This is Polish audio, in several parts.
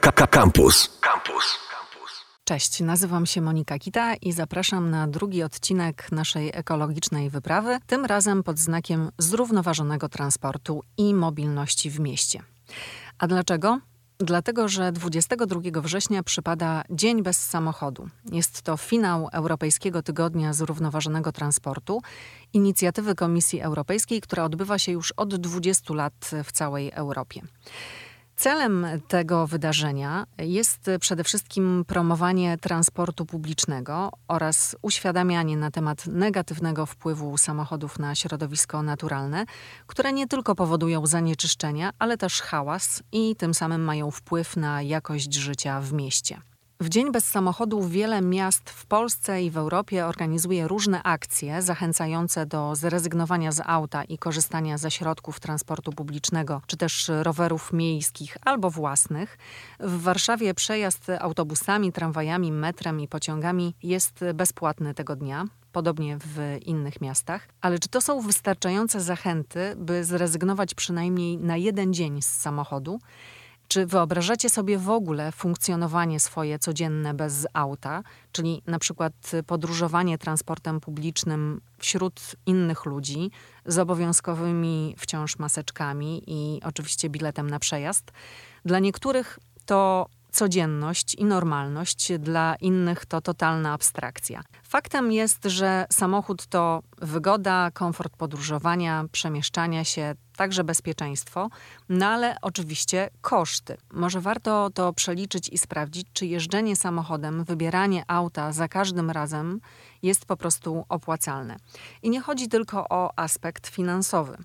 Campus. Campus. Cześć, nazywam się Monika Kita i zapraszam na drugi odcinek naszej ekologicznej wyprawy, tym razem pod znakiem zrównoważonego transportu i mobilności w mieście. A dlaczego? Dlatego, że 22 września przypada Dzień bez samochodu. Jest to finał Europejskiego Tygodnia Zrównoważonego Transportu, inicjatywy Komisji Europejskiej, która odbywa się już od 20 lat w całej Europie. Celem tego wydarzenia jest przede wszystkim promowanie transportu publicznego oraz uświadamianie na temat negatywnego wpływu samochodów na środowisko naturalne, które nie tylko powodują zanieczyszczenia, ale też hałas i tym samym mają wpływ na jakość życia w mieście. W Dzień Bez Samochodu wiele miast w Polsce i w Europie organizuje różne akcje zachęcające do zrezygnowania z auta i korzystania ze środków transportu publicznego, czy też rowerów miejskich albo własnych. W Warszawie przejazd autobusami, tramwajami, metrem i pociągami jest bezpłatny tego dnia podobnie w innych miastach. Ale czy to są wystarczające zachęty, by zrezygnować przynajmniej na jeden dzień z samochodu? Czy wyobrażacie sobie w ogóle funkcjonowanie swoje codzienne bez auta, czyli na przykład podróżowanie transportem publicznym wśród innych ludzi z obowiązkowymi wciąż maseczkami i oczywiście biletem na przejazd? Dla niektórych to codzienność i normalność, dla innych to totalna abstrakcja. Faktem jest, że samochód to wygoda, komfort podróżowania, przemieszczania się, także bezpieczeństwo, no ale oczywiście koszty. Może warto to przeliczyć i sprawdzić, czy jeżdżenie samochodem, wybieranie auta za każdym razem jest po prostu opłacalne. I nie chodzi tylko o aspekt finansowy.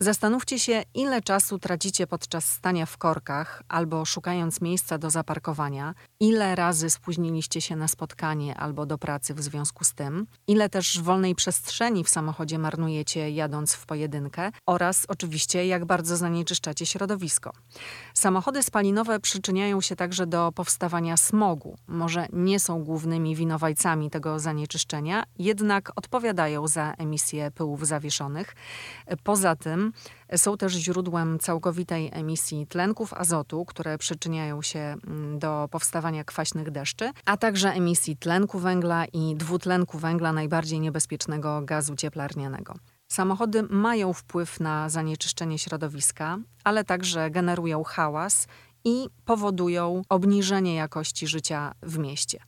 Zastanówcie się, ile czasu tracicie podczas stania w korkach albo szukając miejsca do zaparkowania, ile razy spóźniliście się na spotkanie albo do pracy w związku z tym, ile też wolnej przestrzeni w samochodzie marnujecie jadąc w pojedynkę oraz oczywiście jak bardzo zanieczyszczacie środowisko. Samochody spalinowe przyczyniają się także do powstawania smogu. Może nie są głównymi winowajcami tego zanieczyszczenia, jednak odpowiadają za emisję pyłów zawieszonych. Poza tym są też źródłem całkowitej emisji tlenków azotu, które przyczyniają się mm, do powstawania kwaśnych deszczy, a także emisji tlenku węgla i dwutlenku węgla, najbardziej niebezpiecznego gazu cieplarnianego. Samochody mają wpływ na zanieczyszczenie środowiska, ale także generują hałas i powodują obniżenie jakości życia w mieście.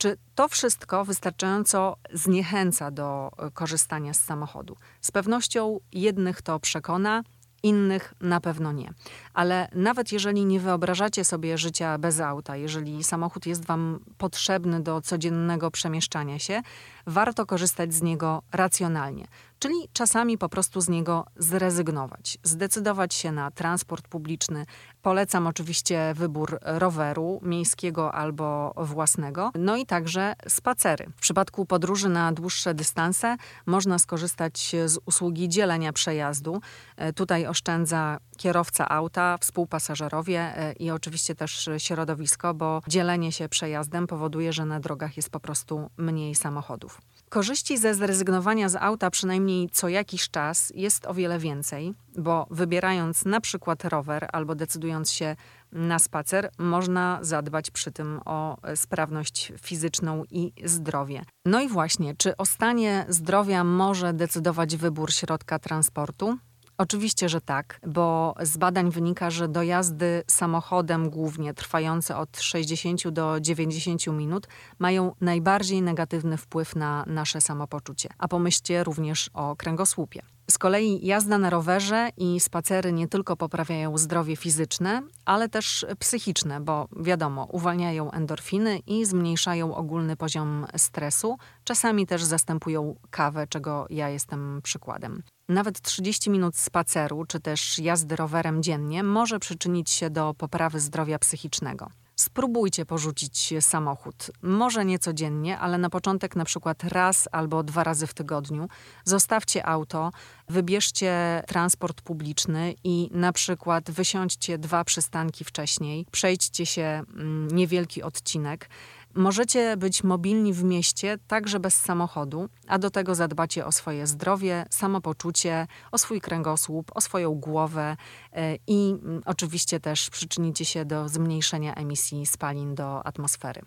Czy to wszystko wystarczająco zniechęca do e, korzystania z samochodu? Z pewnością jednych to przekona, innych na pewno nie. Ale nawet jeżeli nie wyobrażacie sobie życia bez auta, jeżeli samochód jest Wam potrzebny do codziennego przemieszczania się, warto korzystać z niego racjonalnie, czyli czasami po prostu z niego zrezygnować, zdecydować się na transport publiczny. Polecam oczywiście wybór roweru miejskiego albo własnego, no i także spacery. W przypadku podróży na dłuższe dystanse można skorzystać z usługi dzielenia przejazdu. E, tutaj oszczędza kierowca auta, współpasażerowie e, i oczywiście też środowisko, bo dzielenie się przejazdem powoduje, że na drogach jest po prostu mniej samochodów. Korzyści ze zrezygnowania z auta przynajmniej co jakiś czas jest o wiele więcej, bo wybierając na przykład rower albo decydując się na spacer, można zadbać przy tym o sprawność fizyczną i zdrowie. No i właśnie, czy o stanie zdrowia może decydować wybór środka transportu? Oczywiście, że tak, bo z badań wynika, że dojazdy samochodem głównie trwające od 60 do 90 minut mają najbardziej negatywny wpływ na nasze samopoczucie. A pomyślcie również o kręgosłupie. Z kolei jazda na rowerze i spacery nie tylko poprawiają zdrowie fizyczne, ale też psychiczne, bo wiadomo, uwalniają endorfiny i zmniejszają ogólny poziom stresu, czasami też zastępują kawę, czego ja jestem przykładem. Nawet 30 minut spaceru czy też jazdy rowerem dziennie może przyczynić się do poprawy zdrowia psychicznego. Spróbujcie porzucić samochód. Może nie codziennie, ale na początek na przykład raz albo dwa razy w tygodniu. Zostawcie auto, wybierzcie transport publiczny i na przykład wysiądźcie dwa przystanki wcześniej, przejdźcie się mm, niewielki odcinek. Możecie być mobilni w mieście także bez samochodu, a do tego zadbacie o swoje zdrowie, samopoczucie, o swój kręgosłup, o swoją głowę e, i mm, oczywiście też przyczynicie się do zmniejszenia emisji spalin do atmosfery.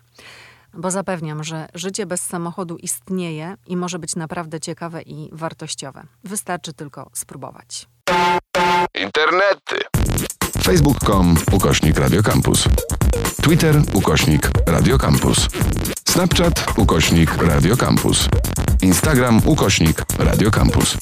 Bo zapewniam, że życie bez samochodu istnieje i może być naprawdę ciekawe i wartościowe. Wystarczy tylko spróbować. Internety. Facebook.com ukośnik Radiocampus. Twitter ukośnik Radiocampus. Snapchat ukośnik Radiocampus. Instagram ukośnik Radiocampus.